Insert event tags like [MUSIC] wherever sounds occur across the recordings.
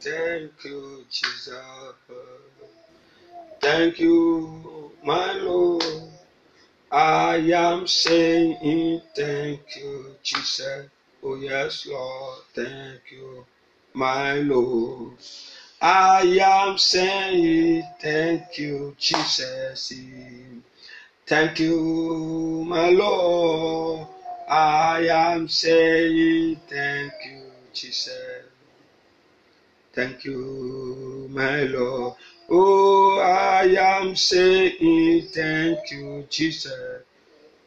thank you, Jesus. Thank you, my Lord. I am saying thank you, Jesus. Oh, yes, Lord. Thank you, my Lord. I am saying thank you, Jesus. Thank you, my Lord. I am saying thank you, Jesus. Thank you, my Lord. Oh, I am saying thank you, Jesus.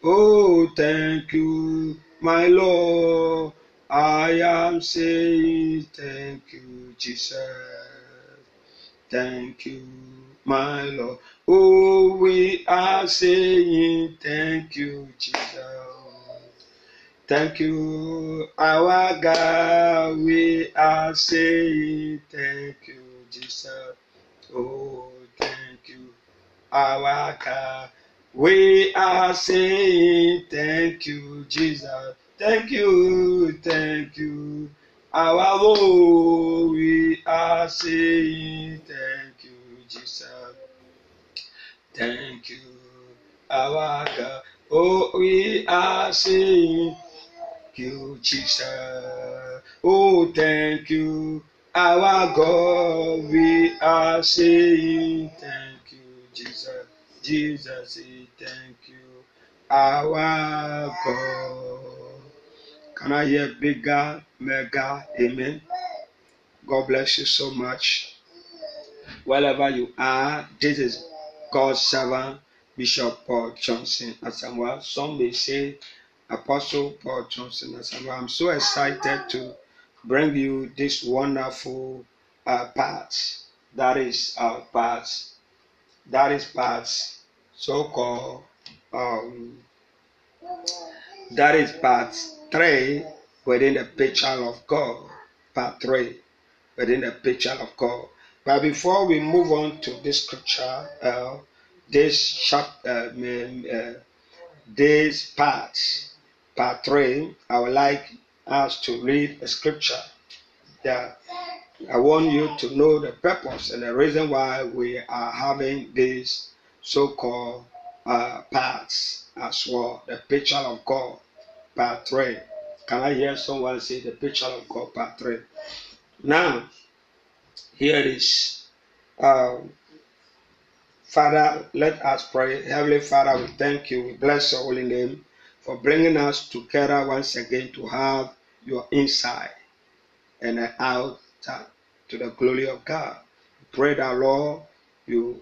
Oh, thank you, my Lord. I am saying thank you, Jesus. Thank you, my Lord. Oh, we are saying thank you, Jesus. Thank you, our God. We are saying thank you, Jesus. Oh, thank you, our God. We are saying thank you, Jesus. Thank you, thank you, our Lord. We are saying thank you, Jesus. Thank you, our God. Oh, we are saying you, Jesus. Oh, thank you, our God. We are saying thank you, Jesus. Jesus, say thank you, our God. Can I hear bigger, mega, amen? God bless you so much. Wherever you are, this is God's servant, Bishop Paul Johnson Asamoah. Some may say Apostle Paul Johnson. I'm so excited to bring you this wonderful uh, part. That is our part. That is part so called. Um, that is part three within the picture of God. Part three within the picture of God. But before we move on to this scripture, uh, this chapter, uh, uh, this part, part three, I would like us to read a scripture that I want you to know the purpose and the reason why we are having this so-called uh, parts as well. The picture of God, part three. Can I hear someone say the picture of God, part three? Now, here it is. Um, Father, let us pray. Heavenly Father, we thank you. We bless your holy name for bringing us together once again to have your inside and out to the glory of God. Pray that, Lord, you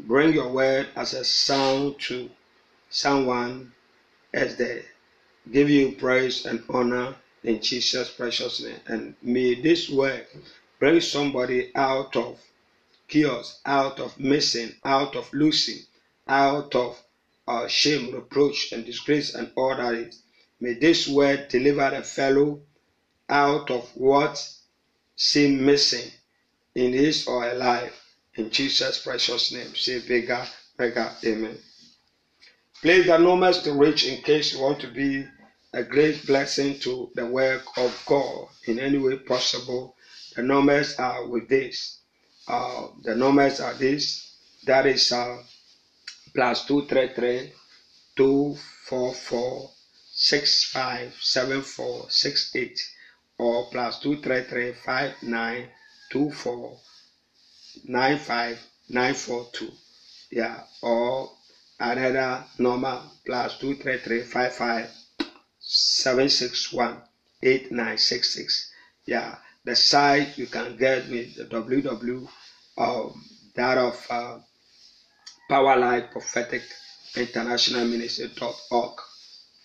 bring your word as a sound to someone as they give you praise and honor in Jesus' precious name. And may this word bring somebody out of chaos, out of missing, out of losing, out of uh, shame, reproach, and disgrace, and all that is. May this word deliver the fellow out of what seemed missing in his or her life. In Jesus' precious name, say bigger, bigger, amen. Please, the numbers to reach in case you want to be a great blessing to the work of God in any way possible. The numbers are with this uh, the numbers are this. That is uh, plus two three three two four four six five seven four six eight or plus two three three five nine two four nine five nine four two. Yeah, or another number plus two three three five five seven six one eight nine six six. Yeah, the site you can get the www um, that of uh, International Ministry dot org.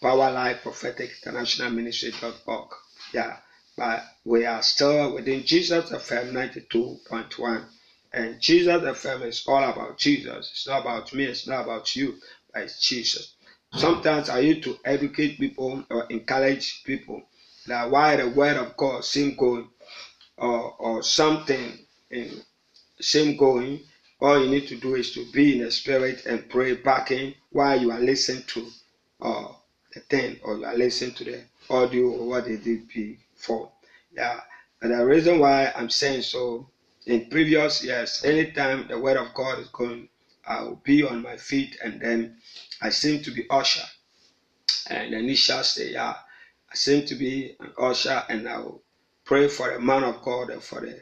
Power Life Prophetic International Ministry.org. Yeah, but we are still within Jesus FM 92.1. And Jesus FM is all about Jesus. It's not about me, it's not about you, but it's Jesus. Sometimes I used to educate people or encourage people that why the word of God seems good or, or something in same going. All you need to do is to be in the spirit and pray backing while you are listening to uh, the thing or you are listening to the audio or what they did before. Yeah. And the reason why I'm saying so, in previous years, anytime the word of God is going, I will be on my feet and then I seem to be usher. And then he shall say, Yeah, I seem to be an usher and I will pray for the man of God and for the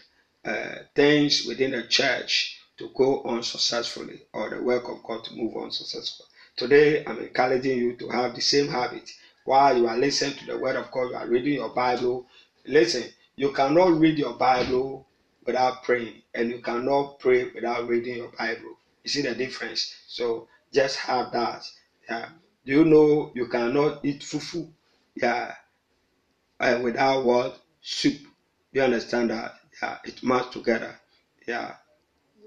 uh, things within the church to go on successfully or the work of God to move on successfully. Today, I'm encouraging you to have the same habit. While you are listening to the word of God, you are reading your Bible. Listen, you cannot read your Bible without praying, and you cannot pray without reading your Bible. You see the difference? So just have that. Yeah. Do you know you cannot eat fufu? Yeah. Uh, without what? Soup. You understand that? Yeah. It must together. Yeah.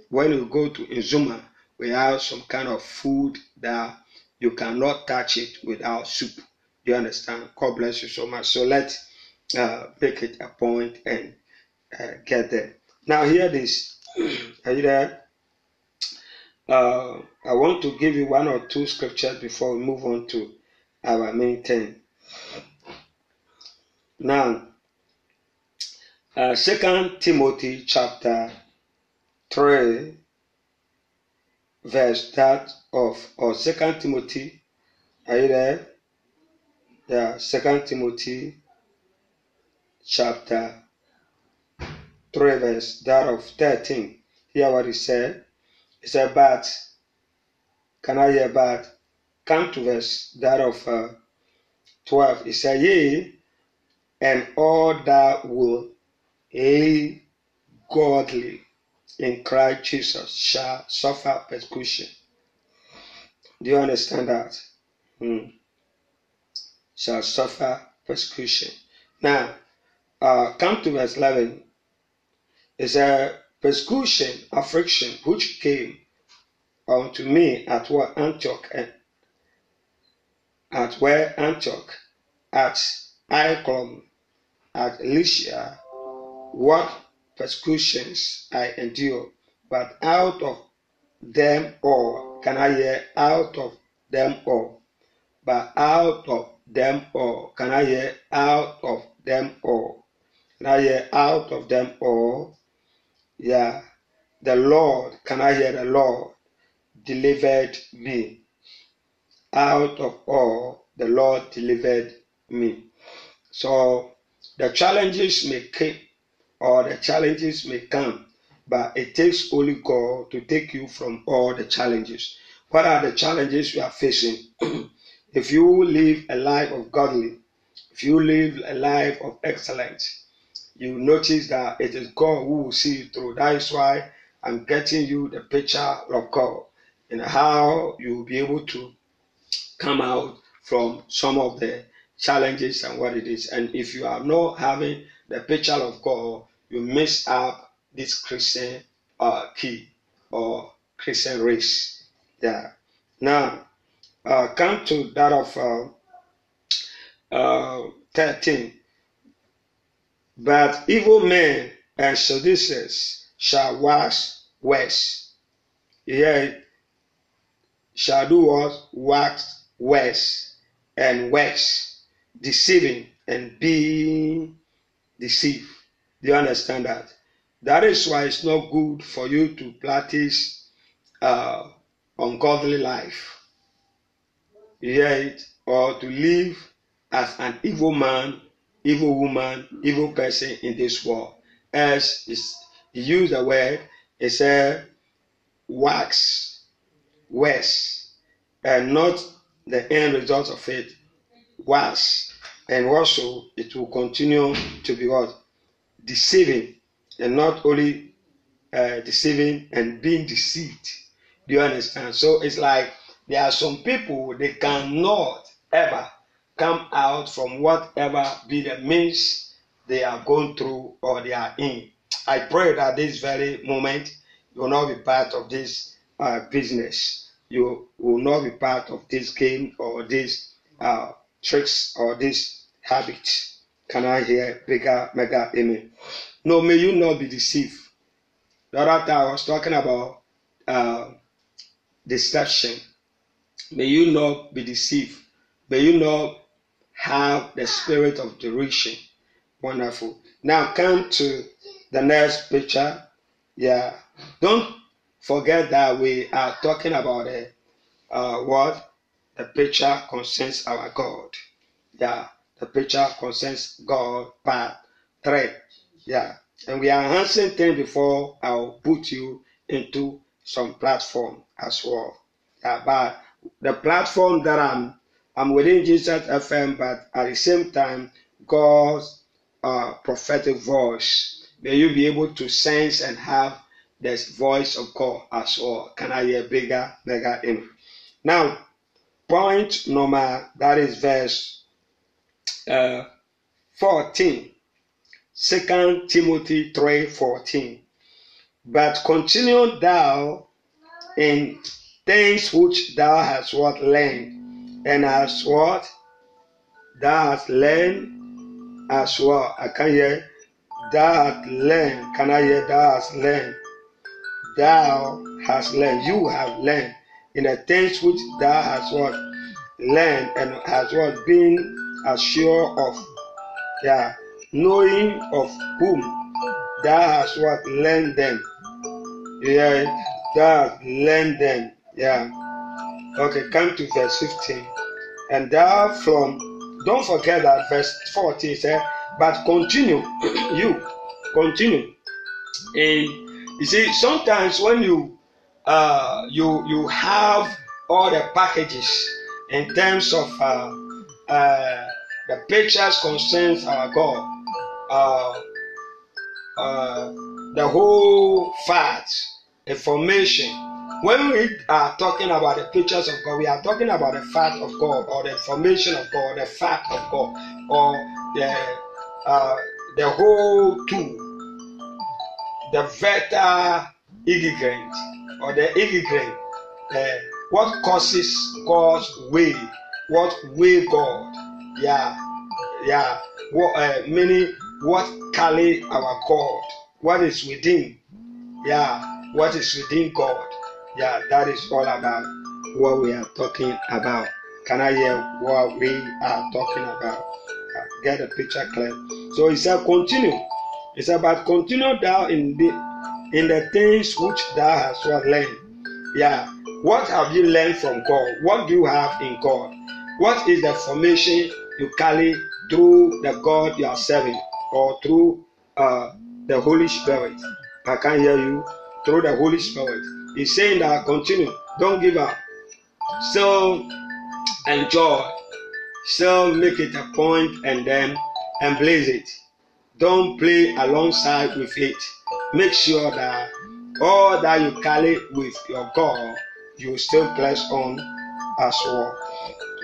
When you go to Nzema, we have some kind of food that you cannot touch it without soup. You understand? God bless you so much. So let's uh, make it a point and uh, get there. Now, hear this. [CLEARS THROAT] Are you there? Uh, I want to give you one or two scriptures before we move on to our main thing. Now, uh, Second Timothy chapter three, verse that of or Second Timothy. Are you there? Yeah, Second Timothy chapter 3 verse that of 13. Hear what he said. He said, but, can I hear but? Come to verse that of uh, 12. He said, yea, and all that will live godly in Christ Jesus shall suffer persecution. Do you understand that? Hmm. Shall suffer persecution. Now, uh, come to verse 11 is a persecution, affliction, which came unto me at what Antioch, eh, at where Antioch, at Icon, at Lystra, what persecutions I endure, but out of them all, can I hear out of them all? But out of them all, can I hear out of them all? Can I hear out of them all? Yeah. The Lord, can I hear the Lord, delivered me. Out of all, the Lord delivered me. So the challenges may come or the challenges may come, but it takes only God to take you from all the challenges. What are the challenges you are facing? [CLEARS THROAT] if you live a life of godly, if you live a life of excellence, you notice that it is God who will see you through. That is why I'm getting you the picture of God and how you will be able to come out from some of the challenges and what it is. And if you are not having the picture of God, you miss out this Christian uh, key or Christian race. Yeah. Now, uh, come to that of uh, uh, 13. But evil men and seducers shall wax worse. Yea, shall do what? Wax worse and worse, deceiving and being deceived. Do you understand that? That is why it's not good for you to practice uh, ungodly life. It? Or to live as an evil man evil woman, evil person in this world. As he used the word, he said, wax worse, and not the end result of it, was. And also, it will continue to be what? Deceiving, and not only uh, deceiving and being deceived. Do you understand? So it's like there are some people they cannot ever come out from whatever be the means they are going through or they are in. I pray that this very moment you will not be part of this uh, business. You will not be part of this game or these uh, tricks or this habits. Can I hear bigger, mega amen? No, may you not be deceived. The other time I was talking about uh, deception. May you not be deceived. May you not have the spirit of direction. Wonderful. Now come to the next picture. Yeah. Don't forget that we are talking about a uh, what the picture concerns our God. Yeah. The picture concerns God part three. Yeah. And we are answering things before I'll put you into some platform as well. Yeah, but the platform that I'm I'm within Jesus FM, but at the same time, God's uh, prophetic voice. May you be able to sense and have this voice of God as well. Can I hear bigger, bigger in? Now, point number that is verse uh, 14. Second Timothy 3 14. But continue thou in things which thou hast what learned, and as what thou hast learned as well. I can hear thou hast learned. Can I hear thou hast learned? Thou hast learned. You have learned in the things which thou hast what learned and has what been assured of. Yeah, knowing of whom thou hast what learned them. Yeah, thou hast learned them. Yeah. Okay, come to verse 15. And thou from don't forget that verse 14 says, but continue, [CLEARS THROAT] you continue. And you see, sometimes when you uh you you have all the packages in terms of uh, uh the pictures concerns our God uh, uh, the whole facts, information. When we are talking about the pictures of God, we are talking about the fact of God or the information of God, the fact of God, or the uh, the whole tool, the veta ingredient or the ingredient, uh, what causes God's way, what way God, yeah, yeah, what uh, many what carry our God, what is within, yeah, what is within God, yeah, that is all about what we are talking about. Can I hear what we are talking about? Get a picture clear. So he said, continue. He said, but continue thou in the in the things which thou hast learned. Yeah. What have you learned from God? What do you have in God? What is the formation you carry through the God you are serving? or through uh, the Holy Spirit. I can hear you through the Holy Spirit. He's saying that continue, don't give up. Still enjoy, So make it a point and then embrace it. Don't play alongside with it. Make sure that all that you carry with your God, you still bless on as well.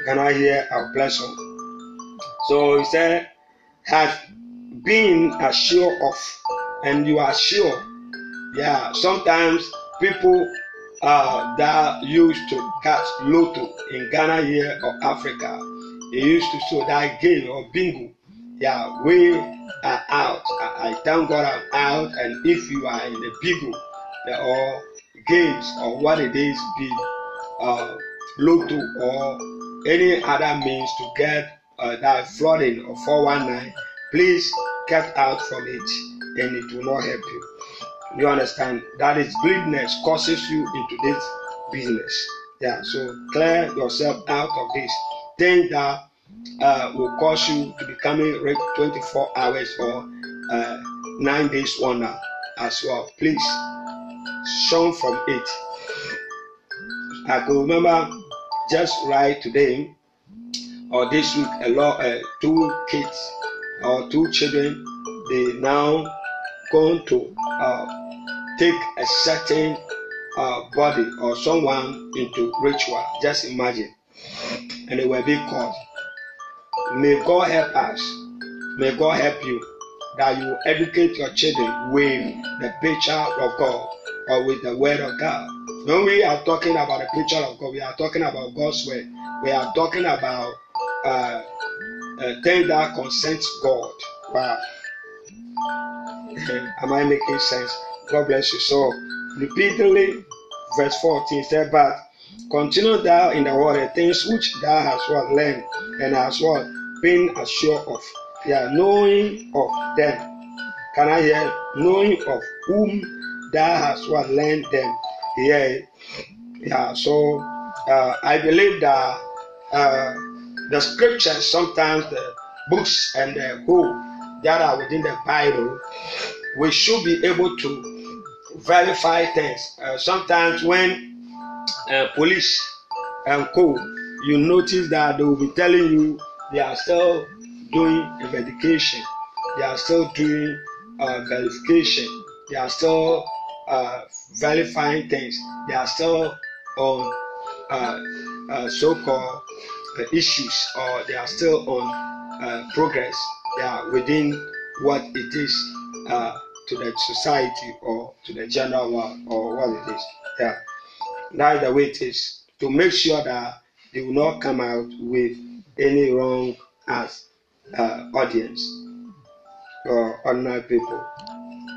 Can I hear a blessing? So he said, has been assured of and you are sure yeah sometimes people uh, that used to catch lotto in ghana here or africa they used to show that game or bingo yeah we are out i, I thank god i'm out and if you are in the bingo or games or what it is be uh, lotto or any other means to get uh, that flooding or 419 please get out from it and it will not help you. You understand? That is greediness causes you into this business. Yeah, so clear yourself out of this. Thing that uh, will cause you to becoming 24 hours or uh, nine days wonder as well. Please shun from it. I can remember just right today or this week a lot uh, two kids our two children, they now going to uh, take a certain uh, body or someone into ritual. Just imagine. And they were being called. May God help us. May God help you that you educate your children with the picture of God or with the word of God. When we are talking about the picture of God, we are talking about God's word. We are talking about uh, uh, thing that concerns God. Wow. [LAUGHS] Am I making sense? God bless you. So, repeatedly, verse 14 said, But continue thou in the word things which thou hast what learned and hast what been assured of. Yeah, knowing of them. Can I hear? Knowing of whom thou hast what learned them. Yeah, yeah. So uh, I believe that uh, the scriptures, sometimes the books and the whole that are within the Bible, we should be able to verify things. Uh, sometimes when uh, police and co, you notice that they will be telling you they are still doing the investigation, they are still doing uh, verification, they are still uh, verifying things, they are still on uh, uh, so-called issues, or they are still on progress. They are within what it is to the society or to the general world or what it is. Yeah, that's the way it is. To make sure that they will not come out with any wrong as uh, audience or ordinary people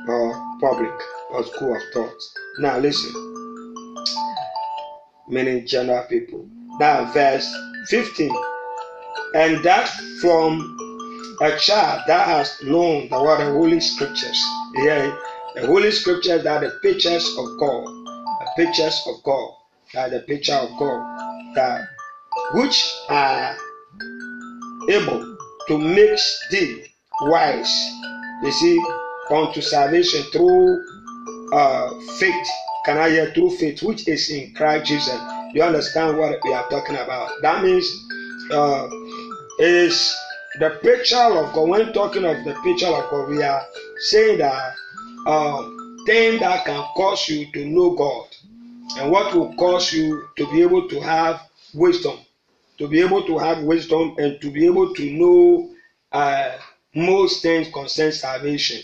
or public or school of thought. Now listen, many general people. Now verse 15. And that from a child that has known the word of holy scriptures. Yeah, the holy scriptures are the pictures of God. The pictures of God. That the picture of God. That which are able to make thee wise. You see, unto salvation through uh, faith. Can I hear through faith, which is in Christ Jesus? You understand what we are talking about? That means uh, is the picture of God. When talking of the picture of God, we are saying that um, thing that can cause you to know God and what will cause you to be able to have wisdom, to be able to have wisdom and to be able to know uh, most things concern salvation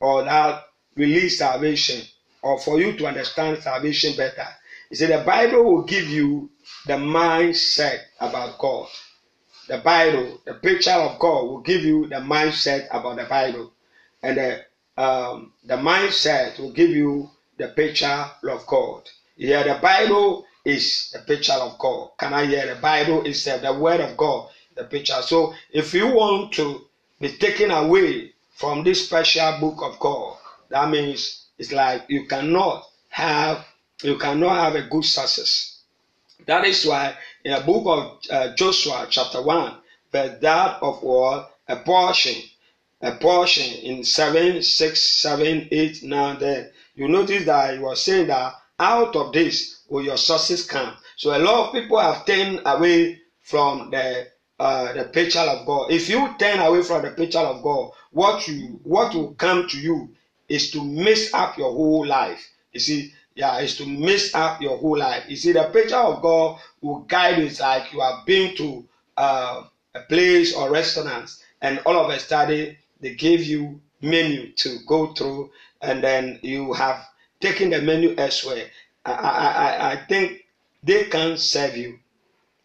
or that release salvation or for you to understand salvation better. He said the Bible will give you the mindset about God. The Bible, the picture of God will give you the mindset about the Bible. And the, um, the mindset will give you the picture of God. Yeah, the Bible is the picture of God. Can I hear the Bible is the word of God, the picture. So if you want to be taken away from this special book of God, that means it's like you cannot have you cannot have a good success. That is why in the book of uh, Joshua, chapter 1, verse that of what a portion, a portion in 7, 6, 7, 8, 9, then you notice that he was saying that out of this will your sources come. So a lot of people have turned away from the uh, the picture of God. If you turn away from the picture of God, what you what will come to you is to mess up your whole life. You see, yeah, is to mess up your whole life. You see, the picture of God will guide you. Like you have been to uh, a place or restaurants, and all of a sudden they give you menu to go through, and then you have taken the menu elsewhere. I, I, I think they can't serve you.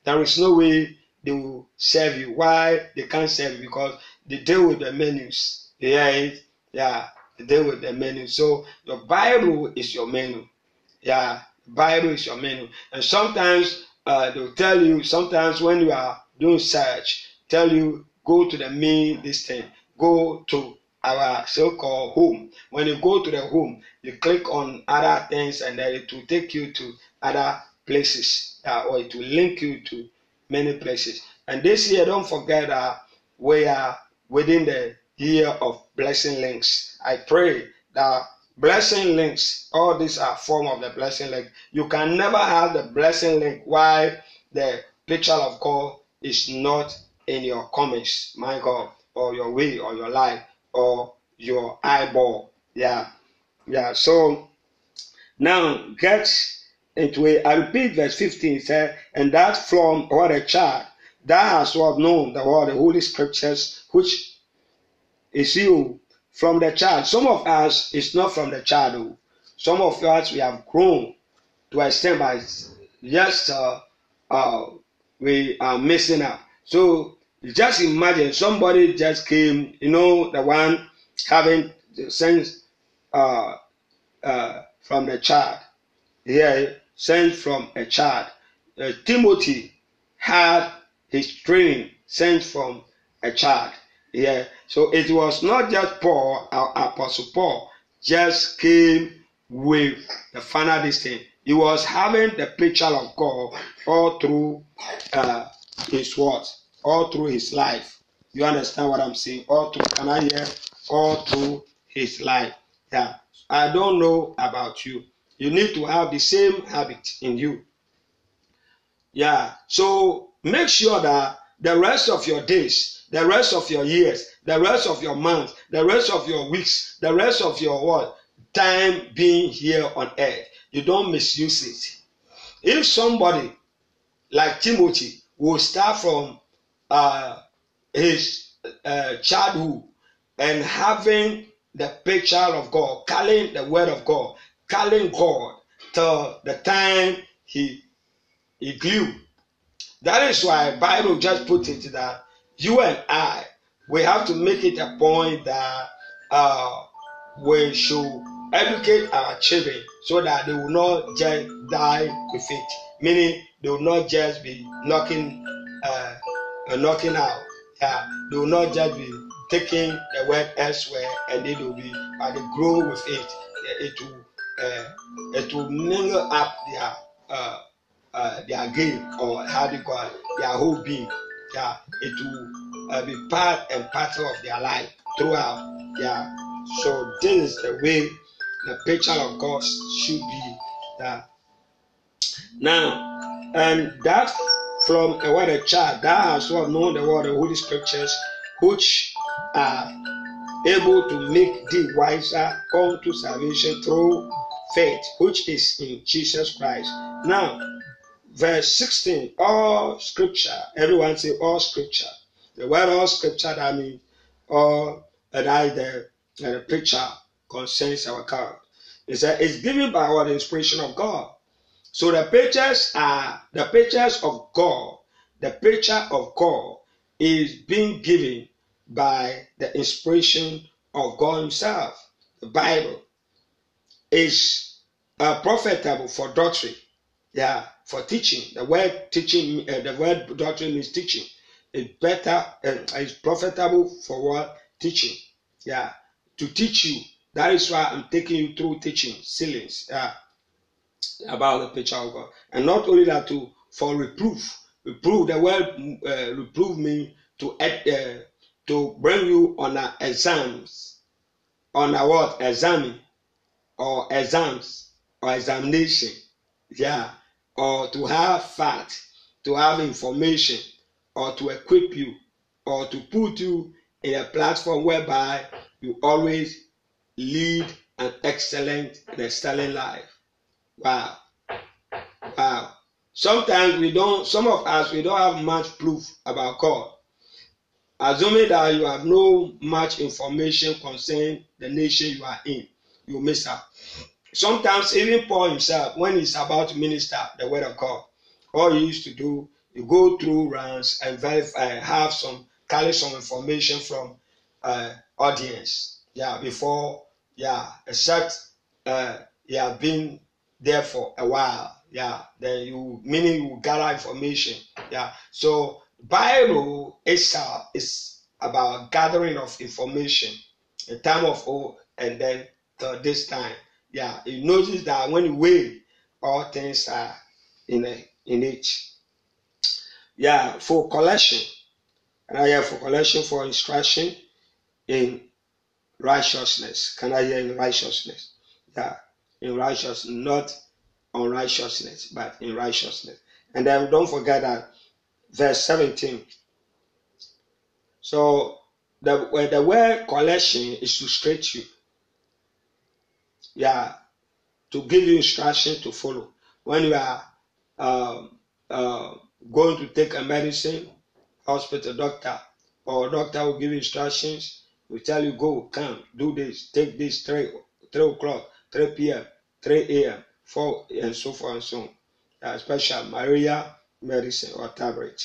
There is no way they will serve you. Why they can't serve you? Because they deal with the menus. Yeah, yeah deal with the menu. So your Bible is your menu. Yeah, Bible is your menu. And sometimes uh, they'll tell you, sometimes when you are doing search, tell you go to the main this thing, go to our so-called home. When you go to the home, you click on other things and then it will take you to other places uh, or it will link you to many places. And this year, don't forget that we are within the year of blessing links. I pray that blessing links, all these are form of the blessing link. You can never have the blessing link while the picture of God is not in your comments, my God, or your way, or your life, or your eyeball. Yeah, yeah. So now get into it. I repeat verse 15 said, and that from what a child that has what known the word, the holy scriptures, which is you from the child. Some of us is not from the child. Some of us we have grown to a extent by just uh, uh, we are messing up. So just imagine somebody just came, you know, the one having sense uh, uh, from the child. Yeah, sent from a child. Uh, Timothy had his training sent from a child. Yeah. So it was not just Paul, our Apostle Paul, just came with the final distance. He was having the picture of God all through uh, his words, all through his life. You understand what I'm saying? All through, can I hear? All through his life. Yeah. I don't know about you. You need to have the same habit in you. Yeah. So make sure that the rest of your days, the rest of your years, the rest of your months, the rest of your weeks, the rest of your what time being here on earth you don't misuse it. If somebody like Timothy will start from uh, his uh, childhood and having the picture of God, calling the word of God, calling God till the time he he grew. That is why Bible just put it that you and I we have to make it a point that uh, we should educate our children so that they will not just die with it. Meaning they will not just be knocking uh, uh, knocking out. Yeah, they will not just be taking the word elsewhere and they will be but they grow with it. It will uh, it will mingle up their uh, uh, their game or how you call it, their whole being. Yeah, it will uh, be part and parcel of their life throughout. Yeah, so this is the way the picture of God should be that. Now, and that from a word of child, that has what known the word of holy scriptures, which are able to make thee wiser unto salvation through faith, which is in Jesus Christ. Now, verse 16, all scripture, everyone say all scripture. The word all scripture, that means all, and I, the, the picture concerns our God. It said it's given by our inspiration of God. So the pictures are the pictures of God. The picture of God is being given by the inspiration of God Himself. The Bible is uh, profitable for doctrine. Yeah, for teaching. The word teaching, uh, the word doctrine means teaching. It's better and uh, it's profitable for what teaching. Yeah, to teach you that is why I'm taking you through teaching ceilings uh, about the picture of God. And not only that, to for reproof. Reproof, the word uh, reproof means to, uh, to bring you on a exams, on a what? Examine, or exams, or examination. Yeah. Or to have fact, to have information, or to equip you, or to put you in a platform whereby you always lead an excellent and excelling life. Wow. Wow. Sometimes we don't, some of us, we don't have much proof about God. Assuming that you have no much information concerning the nation you are in, you miss out. Sometimes even Paul himself, when he's about to minister the word of God, all he used to do, you go through runs and verify, have some, carry some information from uh, audience, yeah, before yeah, except uh, you have been there for a while, yeah, then you meaning you gather information, yeah. So Bible itself is about gathering of information, a time of old, and then to this time, yeah. You notice that when you wait, all things are in a, in each. Yeah, for collection, and I have for collection for instruction in righteousness. Can I hear in righteousness? Yeah, in righteousness, not unrighteousness, but in righteousness. And then don't forget that verse 17. So the where the word collection is to stretch you. Yeah, to give you instruction to follow. When you are uh, going to take a medicine, hospital doctor, or doctor will give instructions we tell you go, come, do this, take this, three, three o'clock, 3 p.m., 3 a.m., 4, and so forth and so on. Uh, special Maria medicine or tablet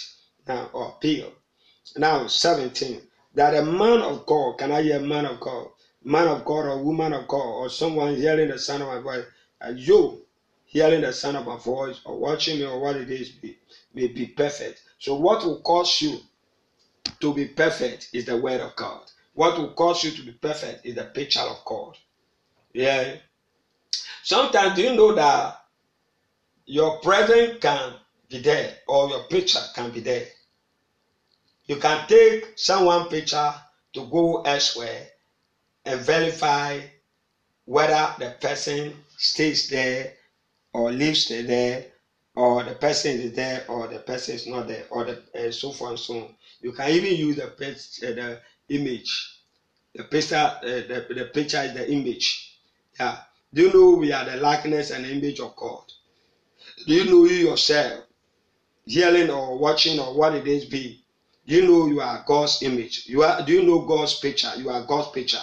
now or pill. Now 17. That a man of God, can I hear man of God? Man of God or woman of God or someone hearing the sound of my voice, and you hearing the sound of my voice or watching me or what it is be, may be perfect. So what will cause you to be perfect is the word of God. What will cause you to be perfect is the picture of God. Yeah. Sometimes do you know that your present can be there or your picture can be there? You can take someone picture to go elsewhere and verify whether the person stays there or lives there or the person is there or the person is not there or the uh, so forth and so on. You can even use the, picture, the image. The picture, uh, the, the picture is the image. Yeah. Do you know we are the likeness and image of God? Do you know you yourself, hearing or watching or what it is be? Do you know you are God's image? You are. Do you know God's picture? You are God's picture.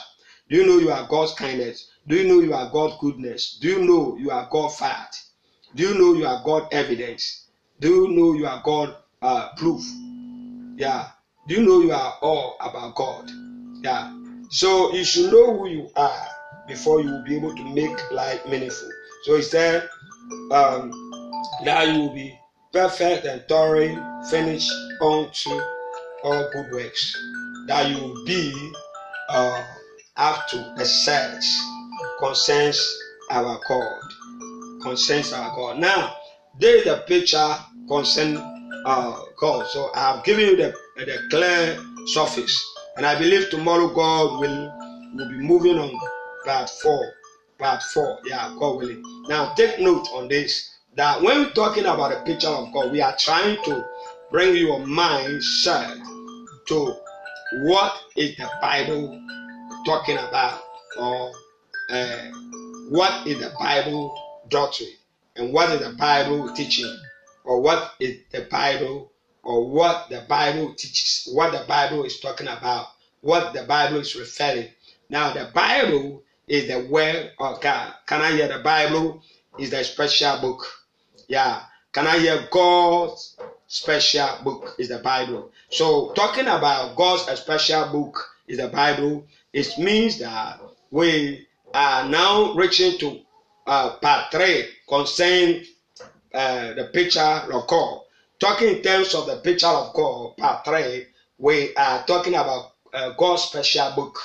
Do you know you are God's kindness? Do you know you are God's goodness? Do you know you are God fact? Do you know you are God evidence? Do you know you are God uh, proof? Yeah. Do you know you are all about God? Yeah. So you should know who you are before you will be able to make life meaningful. So he said um, that you will be perfect and thorough, finished unto all good works. That you will be uh, up to the search concerns our God. Concerns our God. Now, there is a picture concerning uh, God. So I have given you the, the clear surface. And I believe tomorrow God will, will be moving on part four. Part four. Yeah, God willing. Now take note on this that when we're talking about the picture of God, we are trying to bring your mind set to what is the Bible talking about or uh, what is the Bible doctrine and what is the Bible teaching or what is the Bible or what the Bible teaches, what the Bible is talking about, what the Bible is referring. Now, the Bible is the word of God. Can I hear the Bible is the special book? Yeah. Can I hear God's special book is the Bible? So, talking about God's special book is the Bible, it means that we are now reaching to uh, part three concerning uh, the picture of God. Talking in terms of the picture of God, part three, we are talking about uh, God's special book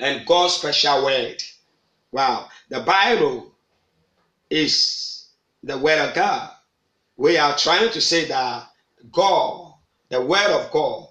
and God's special word. Wow, the Bible is the word of God. We are trying to say that God, the word of God,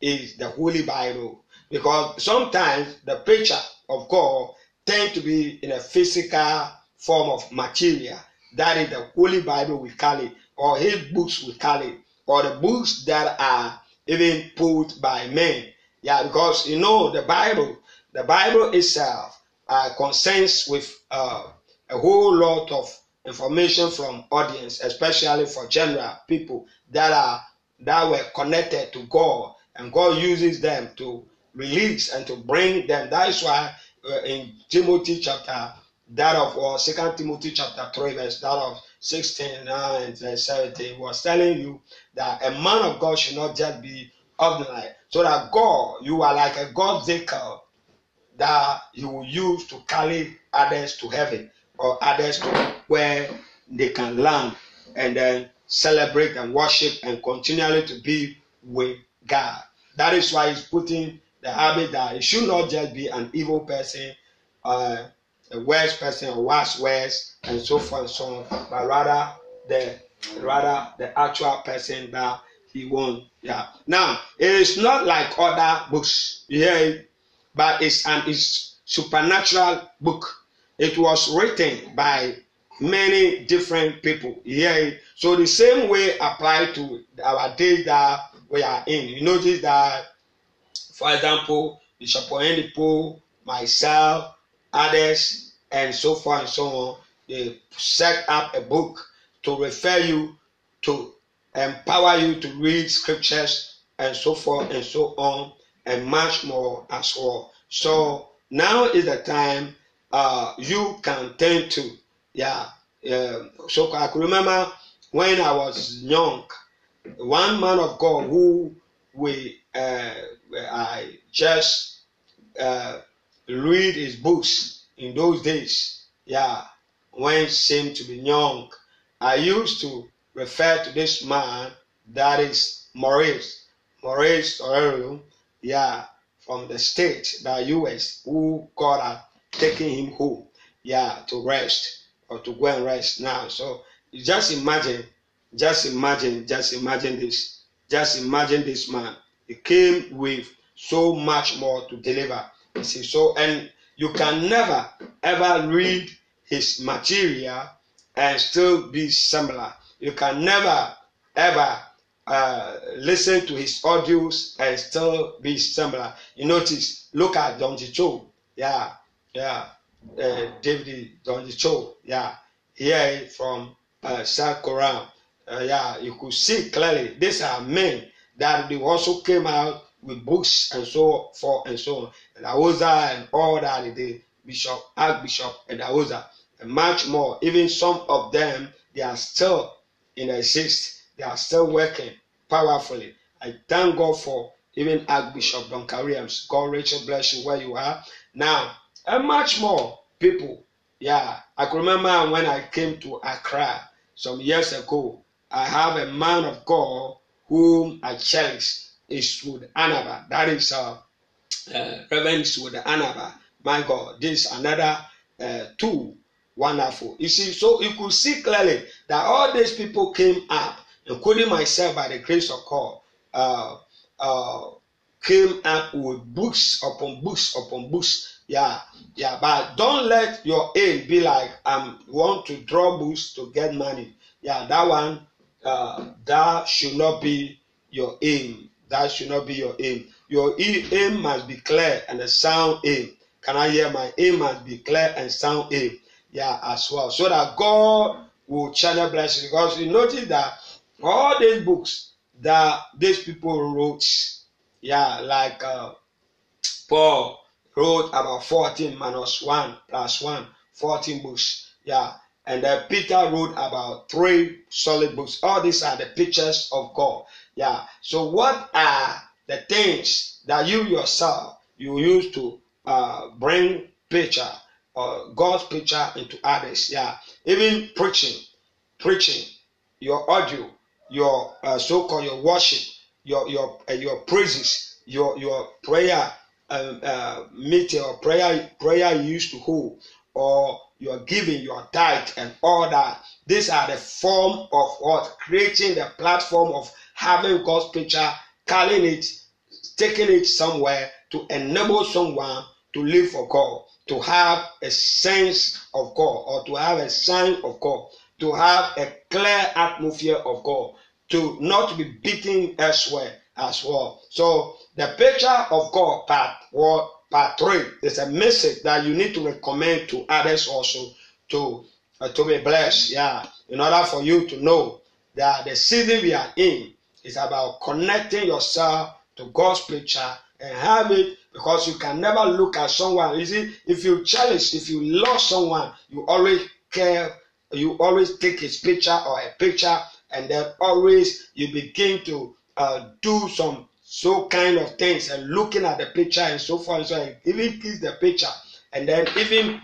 is the Holy Bible because sometimes the picture of God tend to be in a physical form of material. That is the Holy Bible we call it, or his books we call it, or the books that are even put by men. Yeah, because you know the Bible, the Bible itself uh, concerns with uh, a whole lot of information from audience, especially for general people that are that were connected to God and God uses them to release and to bring them. That is why uh, in Timothy chapter that of or Second Timothy chapter three verse that of sixteen and seventeen was telling you that a man of God should not just be ordinary, so that God you are like a God vehicle that you will use to carry others to heaven or others to where they can land and then celebrate and worship and continually to be with God. That is why he's putting the habit that he should not just be an evil person, uh, a worse person, or worse worse, and so forth and so on, but rather the rather the actual person that he wants. Yeah. Now it is not like other books, yeah, but it's an it's supernatural book. It was written by many different people. Yeah. So the same way applied to our days that we are in. You notice that, for example, Bishop Oyedepo, myself, others, and so forth and so on, they set up a book to refer you to empower you to read scriptures and so forth and so on, and much more as well. So now is the time uh, you can turn to. Yeah. Uh, so I can remember when I was young, one man of God who we uh, I just uh, read his books in those days. Yeah, when seemed to be young, I used to refer to this man that is Morris. Morris Cerullo, yeah, from the state, the US, who God had taken him home, yeah, to rest or to go and rest now. So just imagine, just imagine, just imagine this. Just imagine this man. He came with so much more to deliver. You see, so and you can never ever read his material and still be similar. You can never ever uh, listen to his audios and still be similar. You notice, look at Don Cho, yeah, yeah, uh, David Don Cho, yeah, here from uh, South Korea, uh, yeah, you could see clearly these are men that they also came out with books and so forth and so on. And Awoza and all that, the Bishop, Archbishop, and Awoza, and much more. Even some of them, they are still in exist. They are still working powerfully. I thank God for even Archbishop Duncan-Williams. God Rachel bless you where you are. Now, and much more people. Yeah, I can remember when I came to Accra some years ago. I have a man of God whom I cherish Eastwood Anaba. That is uh, uh, Reverend Eastwood Anaba. My God, this is another uh, tool. Wonderful. You see, so you could see clearly that all these people came up, including myself by the grace of God, uh, uh, came up with books upon books upon books. Yeah, yeah, but don't let your aim be like um want to draw books to get money. Yeah, that one uh, that should not be your aim. That should not be your aim. Your aim must be clear and a sound aim. Can I hear my aim must be clear and sound aim? Yeah, as well. So that God will channel blessing. Because you notice that all these books that these people wrote, yeah, like uh, Paul wrote about 14 minus 1 plus 1, 14 books. Yeah. And then Peter wrote about three solid books. All these are the pictures of God. Yeah. So what are the things that you yourself you use to uh, bring picture or uh, God's picture into others? Yeah. Even preaching, preaching, your audio, your uh, so-called your worship, your your uh, your praises, your your prayer um, uh, meeting or prayer prayer you used to hold, or your giving, your tithe, and all that. These are the form of what creating the platform of having God's picture, calling it, taking it somewhere to enable someone to live for God, to have a sense of God, or to have a sign of God, to have a clear atmosphere of God, to not be beaten elsewhere as well. So the picture of God part what part three is a message that you need to recommend to others also to uh, to be blessed. Yeah, in order for you to know that the season we are in is about connecting yourself to God's picture and have it because you can never look at someone. You see, if you challenge, if you love someone, you always care, you always take his picture or a picture, and then always you begin to uh, do some so kind of things and looking at the picture and so forth and so on, even kiss the picture, and then even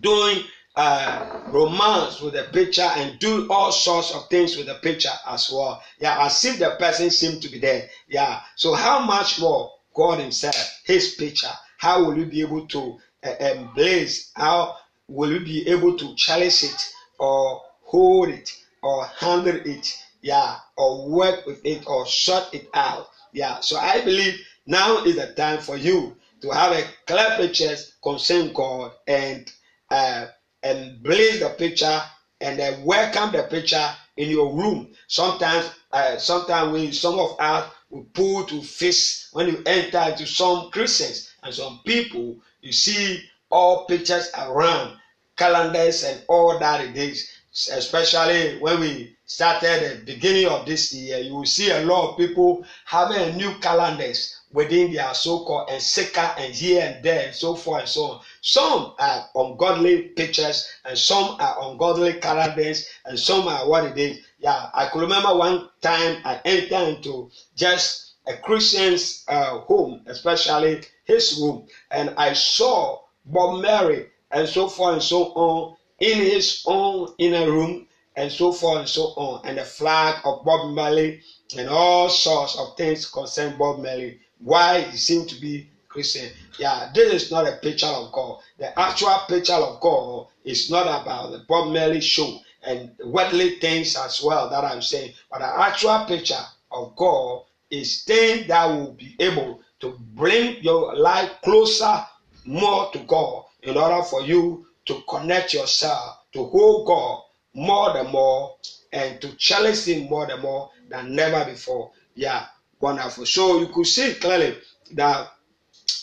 doing uh, romance with the picture and do all sorts of things with the picture as well. Yeah, as if the person seemed to be there. Yeah. So how much more God Himself, His picture? How will you be able to uh, embrace? How will you be able to cherish it or hold it or handle it? Yeah, or work with it or shut it out. Yeah. So I believe now is the time for you to have a clear picture concerning God and. Uh, and blaze the picture and then welcome the picture in your room. Sometimes, uh, sometimes we some of us we pull to face when you enter into some Christians and some people, you see all pictures around, calendars and all that it is. Especially when we started the beginning of this year, you will see a lot of people having new calendars within their so-called and seeker and here and there and so forth and so on. Some are ungodly pictures and some are ungodly calendars and some are what it is. Yeah, I could remember one time I entered into just a Christian's uh, home, especially his room, and I saw Bob Marley and so forth and so on in his own inner room and so forth and so on, and the flag of Bob Marley and all sorts of things concern Bob Marley. Why he seemed to be Christian. Yeah, this is not a picture of God. The actual picture of God is not about the Bob Marley show and worldly things as well that I'm saying, but the actual picture of God is things that will be able to bring your life closer more to God in order for you to connect yourself to who God more than more and to challenge Him more than more than never before. Yeah, wonderful. So you could see clearly that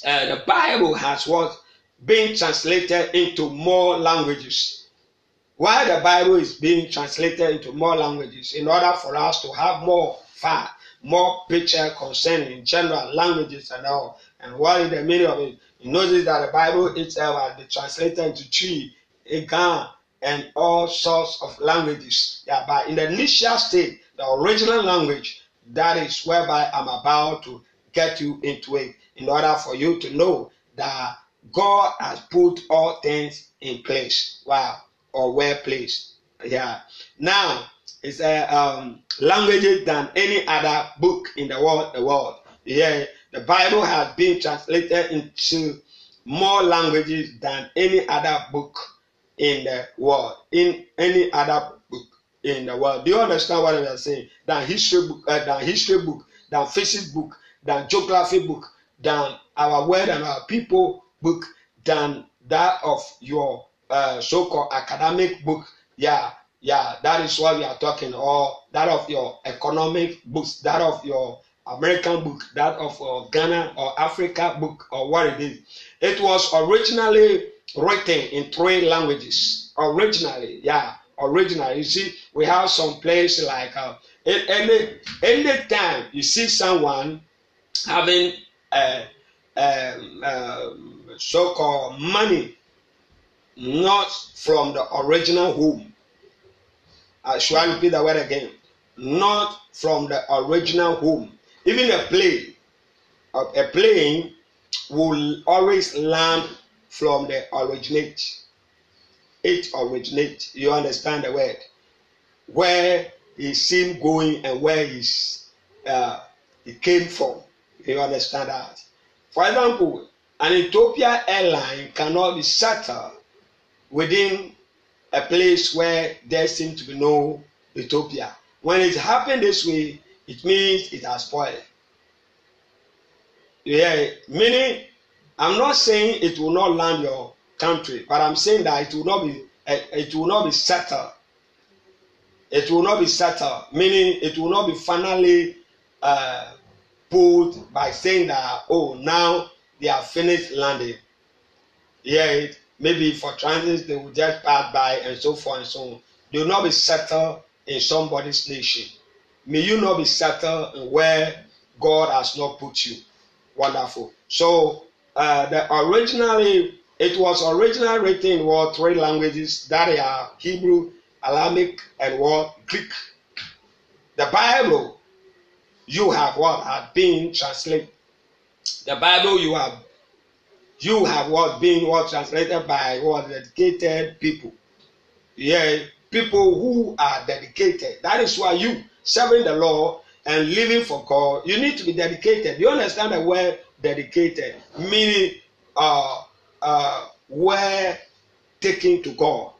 uh, the Bible has what being translated into more languages. Why the Bible is being translated into more languages in order for us to have more fact, more picture concerning general languages and all. And what is the meaning of it? You notice that the Bible itself has been translated into Twi, Ghana, and all sorts of languages. Yeah, but in the initial state, the original language, that is whereby I'm about to get you into it in order for you to know that God has put all things in place. Wow, or well placed. Yeah. Now it's a um, languages than any other book in the world. The world. Yeah, the Bible has been translated into more languages than any other book in the world. In any other book in the world. Do you understand what I'm saying? Than history book, uh, than history book, than physics book, than geography book, than our word and our people book, than that of your uh, so-called academic book. Yeah, yeah, that is what we are talking. Or that of your economic books, that of your American book, that of uh, Ghana or Africa book, or what it is. It was originally written in three languages. Originally, yeah, originally. You see, we have some place like uh, any any time you see someone having a, a so-called money not from the original home. I shall repeat the word again. Not from the original home. Even a plane, a plane will always land from the originate. It originates. You understand the word? Where he seen going and where he's uh, he came from. You understand that? For example, an Ethiopia airline cannot be settled within a place where there seems to be no Ethiopia. When it happened this way, it means it has spoiled. Yeah, meaning I'm not saying it will not land your country, but I'm saying that it will not be eh, it will not be settled. It will not be settled, meaning it will not be finally uh, put by saying that oh now they have finished landing. Yeah, maybe for transit they will just pass by and so forth and so on. They will not be settled in somebody's nation. May you not be settled in where God has not put you. Wonderful. So uh, the originally it was originally written in what three languages that are Hebrew, Aramaic, and what Greek. The Bible you have what had been translated. The Bible you have you have what been what translated by what dedicated people. Yeah, people who are dedicated. That is why you serving the Lord and living for God, you need to be dedicated. You understand the word dedicated, meaning uh, uh, were taken to God,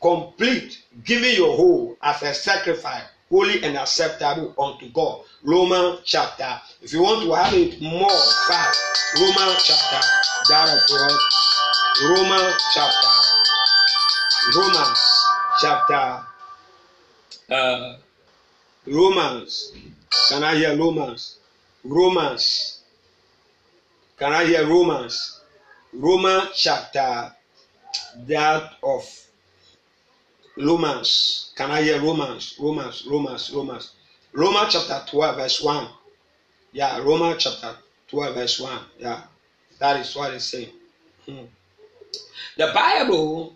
complete, giving your whole as a sacrifice, holy and acceptable unto God. Roman chapter. If you want to have it more fast, Roman chapter, that of God. Roman chapter. Romans chapter. Uh, Romans. Can I hear Romans? Romans Can I hear Romans? Romans chapter that of Romans. Can I hear Romans? Romans, Romans, Romans. Romans chapter 12, verse 1. Yeah, Romans chapter 12, verse 1. Yeah, that is what it's saying. Hmm. The Bible,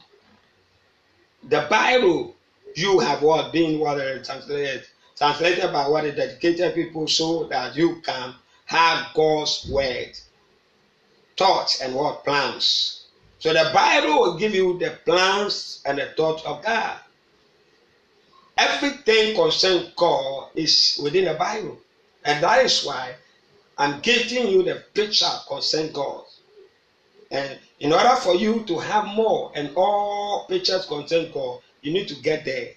the Bible, you have what being what translated, translated by what the dedicated people so that you can have God's word thoughts and what plans. So the Bible will give you the plans and the thoughts of God. everything concerning God is within the Bible. And that is why I'm giving you the picture concerning God. And in order for you to have more and all pictures concerning God, you need to get there.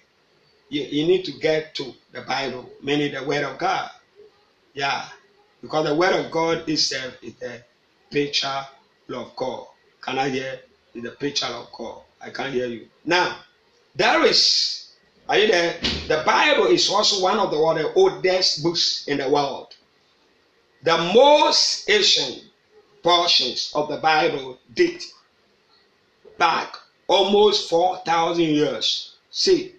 You, you need to get to the Bible, meaning the Word of God. Yeah, because the Word of God itself is the picture of God. Can I hear? Is the picture of God. I can't hear you. Now, there is, are you there? The Bible is also one of the, one of the oldest books in the world. The most ancient portions of the Bible date back almost 4,000 years. See,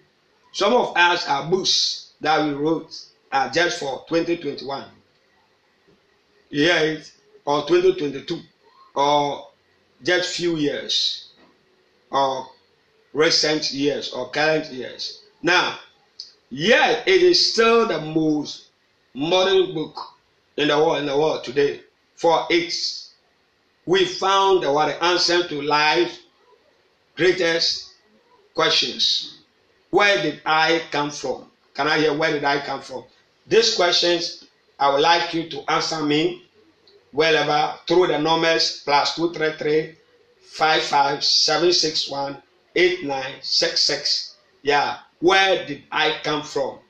some of us are books that we wrote are just for 2021. Yeah, or 2022, or just few years, or recent years, or current years. Now, yet it is still the most modern book in the world in the world today for its we found the, answer to life's greatest questions. Where did I come from? Can I hear where did I come from? These questions, I would like you to answer me wherever through the numbers plus 233 55761 8966. Yeah, where did I come from?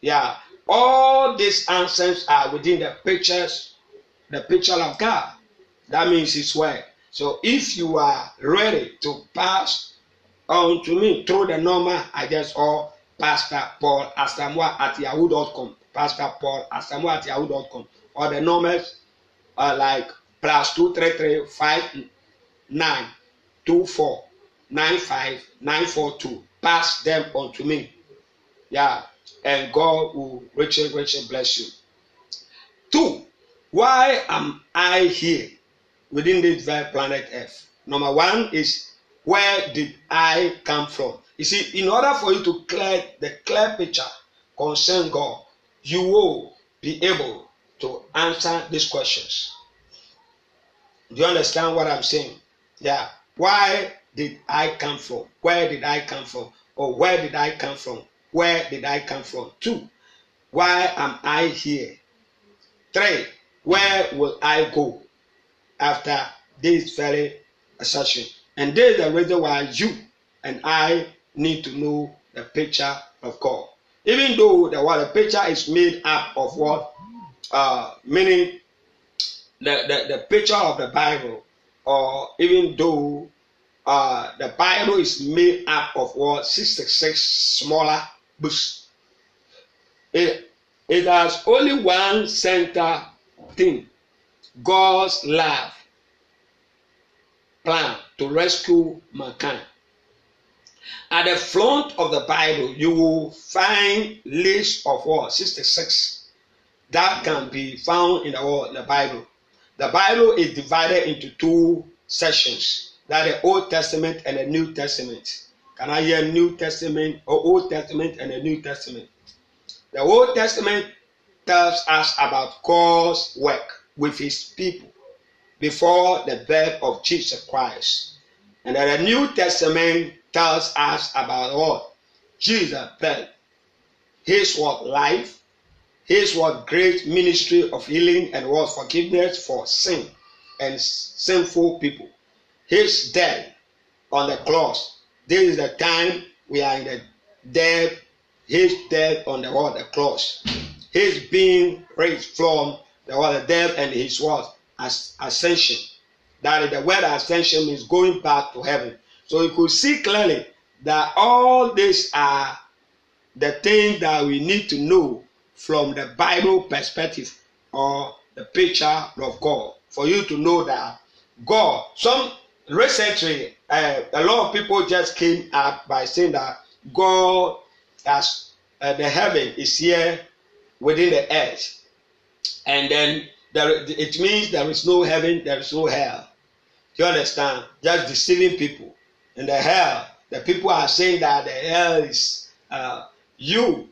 Yeah, all these answers are within the pictures, the picture of God. That means it's word. So if you are ready to pass on to me through the I just or Pastor Paul Asamoah at yahoo.com. Pastor Paul Asamoah at yahoo.com. Or the numbers are like plus two three three five nine two four nine five nine four two. Pass them on to me. Yeah. And God will richly, richly bless you. Two, why am I here? within this very planet Earth. Number one is where did I come from? You see, in order for you to clear the clear picture concerning God, you will be able to answer these questions. Do you understand what I'm saying? Yeah. Why did I come from? Where did I come from? Or where did I come from? Where did I come from? Two, why am I here? Three, where will I go? after this very assertion. And this is the reason why you and I need to know the picture of God. Even though the what the picture is made up of what uh, meaning the, the, the picture of the Bible, or even though uh, the Bible is made up of what 66 smaller books. It, it has only one center thing God's love plan to rescue mankind. At the front of the Bible, you will find list of what 66 that can be found in the, the Bible. The Bible is divided into two sections. That the Old Testament and the New Testament. Can I hear New Testament or Old Testament and the New Testament? The Old Testament tells us about God's work with his people before the birth of Jesus Christ. And that the New Testament tells us about what? Jesus' birth. His what life, his what great ministry of healing and what forgiveness for sin and sinful people. His death on the cross. This is the time we are in the death, his death on the what the cross. His being raised from the what the death and his what as ascension. That is the word ascension means going back to heaven. So you could see clearly that all these are the things that we need to know from the Bible perspective or the picture of God. For you to know that God, some recently, uh, a lot of people just came up by saying that God as uh, the heaven is here within the earth, and then there, it means there is no heaven, there is no hell. Do you understand? Just deceiving people. In the hell, the people are saying that the hell is uh, you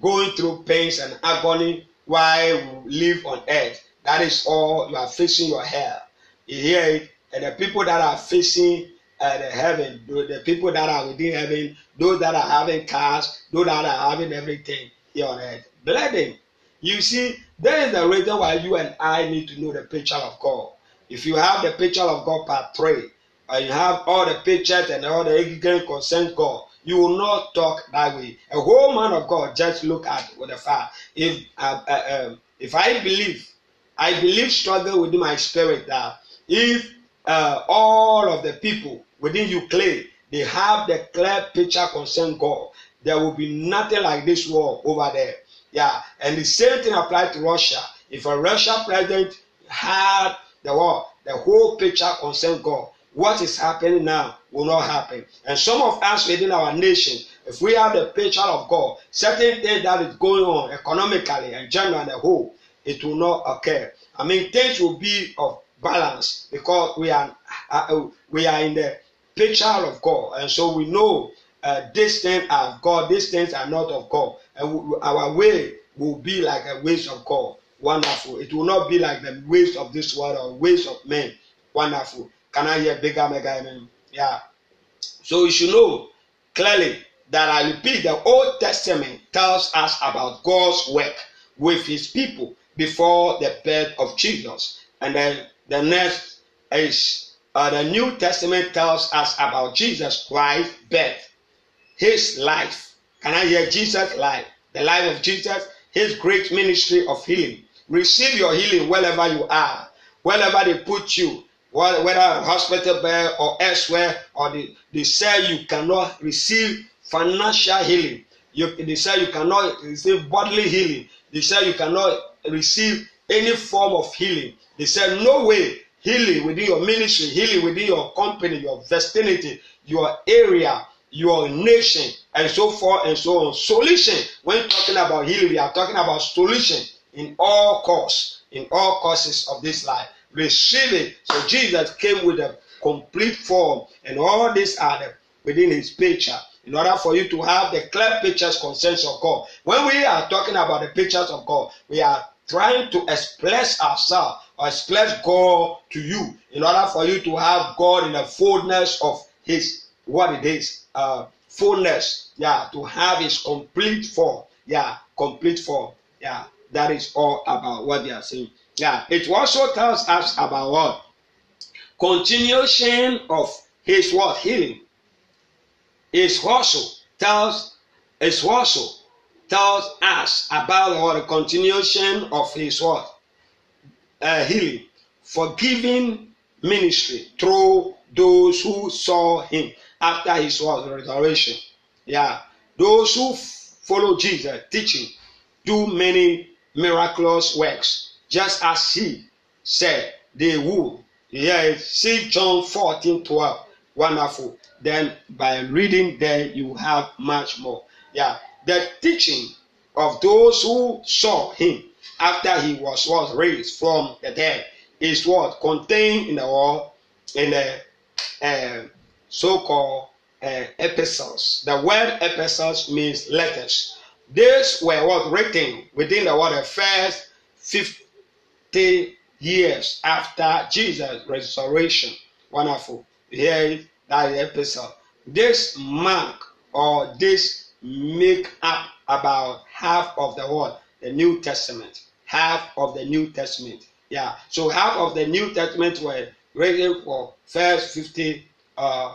going through pains and agony while you live on earth. That is all you are facing your hell. You hear it? And the people that are facing uh, the heaven, the people that are within heaven, those that are having cars, those that are having everything here on earth. Bleeding. You see, there is the reason why you and I need to know the picture of God. If you have the picture of God part three, or you have all the pictures and all the ignorant concerns God, you will not talk that way. A whole man of God just look at with the fact. If uh, uh, um, if I believe, I believe struggle within my spirit that if uh, all of the people within claim they have the clear picture concerning God, there will be nothing like this war over there. Yeah, and the same thing applies to Russia. If a Russian president had the war, the whole picture concerning God, what is happening now will not happen. And some of us within our nation, if we have the picture of God, certain things that is going on economically and general and the whole, it will not occur. I mean, things will be of balance because we are uh, we are in the picture of God, and so we know uh, these things are God, these things are not of God, and our way will be like a ways of God. Wonderful. It will not be like the ways of this world or ways of men. Wonderful. Can I hear bigger mega amen? Yeah. So you should know clearly that I repeat the Old Testament tells us about God's work with his people before the birth of Jesus. And then the next is uh, the New Testament tells us about Jesus Christ's birth, his life. Can I hear Jesus' life? The life of Jesus, his great ministry of healing. Receive your healing wherever you are, wherever they put you, whether hospital bed or elsewhere, or they, they say you cannot receive financial healing. You, they say you cannot receive bodily healing. They say you cannot receive any form of healing. They said, No way. Healing within your ministry, healing within your company, your vicinity, your area, your nation, and so forth and so on. Solution. When talking about healing, we are talking about solution in all course, in all courses of this life. Receive it. So Jesus came with a complete form, and all these are within his picture in order for you to have the clear pictures concerns of God. When we are talking about the pictures of God, we are trying to express ourselves or express God to you in order for you to have God in the fullness of His what it is, uh, fullness. Yeah, to have His complete form. Yeah, complete form. Yeah, that is all about what they are saying. Yeah, it also tells us about what continuation of His what healing. His also tells His also tells us about what the continuation of his what uh, healing, forgiving ministry through those who saw him after his resurrection. Yeah, those who follow Jesus teaching do many miraculous works, just as he said they would. Yeah, see John 14 12. Wonderful. Then by reading there, you have much more. Yeah, the teaching of those who saw him after he was, was raised from the dead is what contained in the word in the uh, so-called uh, epistles. The word epistles means letters. These were what written within the what the first fifty years after Jesus' resurrection. Wonderful. Here that epistle. This mark or this make up about half of the what? The New Testament. Half of the New Testament. Yeah. So half of the New Testament were written for first 50 uh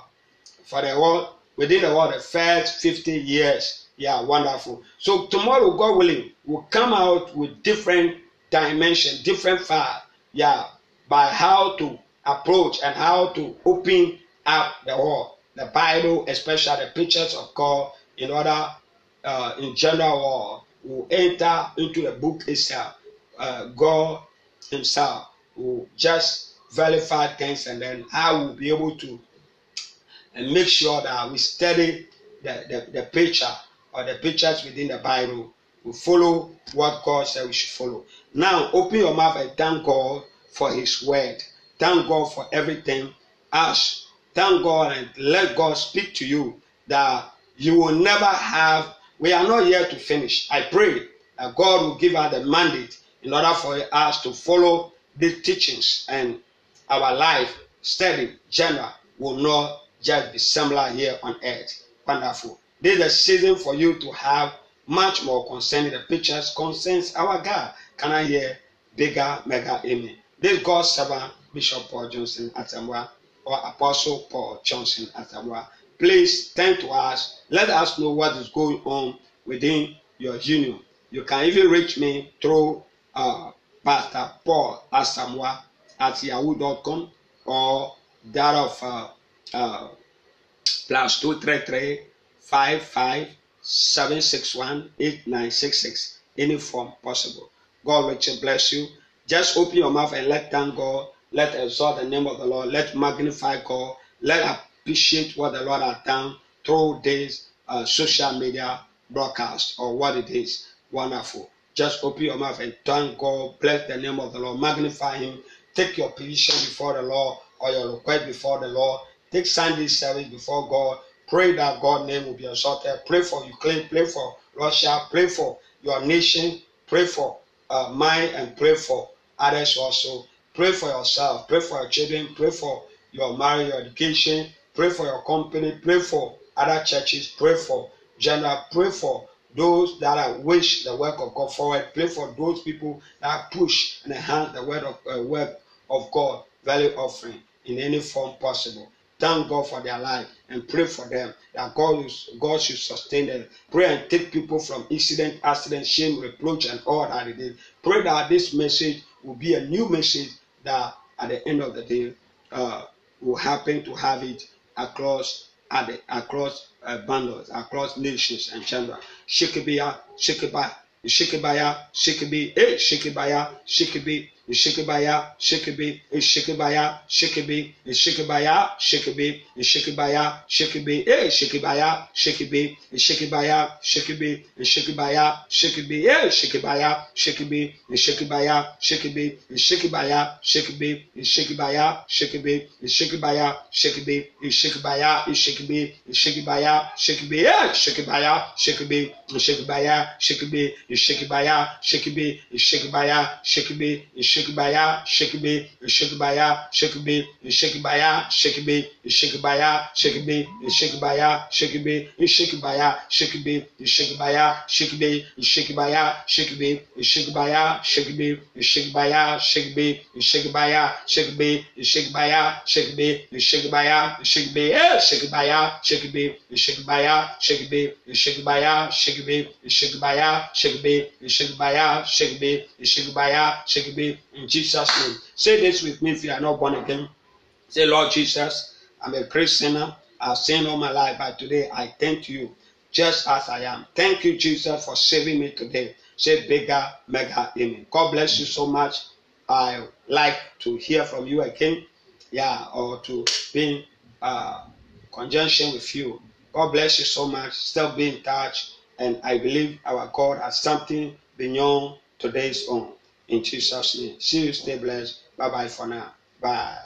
for the world within the world the first 50 years. Yeah, wonderful. So tomorrow, God willing, will come out with different dimension, different fire. Yeah, by how to approach and how to open up the world, the Bible, especially the pictures of God in order, uh, in general, will enter into the book itself. Uh, God Himself will just verify things, and then I will be able to and make sure that we study the, the, the picture or the pictures within the Bible. We follow what God said we should follow. Now, open your mouth and thank God for His word. Thank God for everything. Ask, thank God, and let God speak to you that you will never have. We are not here to finish. I pray that God will give us the mandate in order for us to follow these teachings and our life, study, general will not just be similar here on earth. Wonderful. This is a season for you to have much more concerning the pictures concerns our God. Can I hear bigger, mega amen? This God's servant, Bishop Paul Johnson Asamoah, or Apostle Paul Johnson Asamoah. Please turn to us. Let us know what is going on within your union. You can even reach me through uh, Pastor Paul Asamoah at yahoo.com or that of uh, uh, plus two three three five five seven six one eight nine six six. Any form possible. God richly bless you. Just open your mouth and let thank God. Let exalt the name of the Lord. Let magnify God. Let appreciate what the Lord has done through this uh, social media broadcast or what it is. Wonderful. Just open your mouth and thank God. Bless the name of the Lord. Magnify Him. Take your petition before the Lord or your request before the Lord. Take Sunday service before God. Pray that God's name will be exalted. Pray for Ukraine. Pray for Russia. Pray for your nation. Pray for uh, mine and pray for others also. Pray for yourself. Pray for your children. Pray for your marriage, your education. Pray for your company. Pray for other churches. Pray for general. Pray for those that are wish the work of God forward. Pray for those people that push and enhance the word of uh, work of God, value offering in any form possible. Thank God for their life and pray for them that God, is, God should sustain them. Pray and take people from incident, accident, shame, reproach, and all that it is. Pray that this message will be a new message that at the end of the day uh, will happen to have it across at across uh, bundles, across nations and gender. Shikibia, Shikiba, Shikibaya, Shikibi, eh, Shikibaya, Shikibi, et Shekebaya, Shekebe, et Shekebaya, Shekebe, et Shekebaya, Shekebe, et Shekebaya, Shekebe, et Shekebaya, Shekebe, et Shekebaya, Shekebe, et Shekebaya, Shekebe, et Shekebaya, Shekebe, et Shekebaya, Shekebe, et Shekebaya, Shekebe, et Shekebaya, Shekebe, et Shekebaya, Shekebe, et Shekebaya, et Shekebe, et Shekebaya, Shekebe, et Shekebaya, Shekebe, et Shekebaya, Shekebe, et Shekebaya, Shekebe, et Shekebaya, Shekebe, et Shekbaya, Shekbe, Shekbaya, Shekbe, Shekbaya, Shekbe, Shekbaya, Shekbe, Shekbaya, Shekbe, Shekbaya, Shekbe, Shekbaya, Shekbe, Shekbaya, Shekbe, Shekbaya, Shekbe, Shekbaya, Shekbe, Shekbaya, Shekbe, Shekbaya, Shekbe, Shekbaya, Shekbe, Shekbaya, Shekbe, Shekbaya, Shekbe, Shekbaya, Shekbe, Shekbaya, Shekbe, Shekbaya, Shekbe, Shekbaya, Shekbe, in Jesus' name. Say this with me if you are not born again. Say, Lord Jesus, I'm a great sinner. I've sinned all my life, but today I thank you just as I am. Thank you, Jesus, for saving me today. Say bigger, mega amen. God bless you so much. I like to hear from you again, yeah, or to be in uh, conjunction with you. God bless you so much. Still be in touch, and I believe our God has something beyond today's own. In Jesus' name. See you. Stay blessed. Bye bye for now. Bye.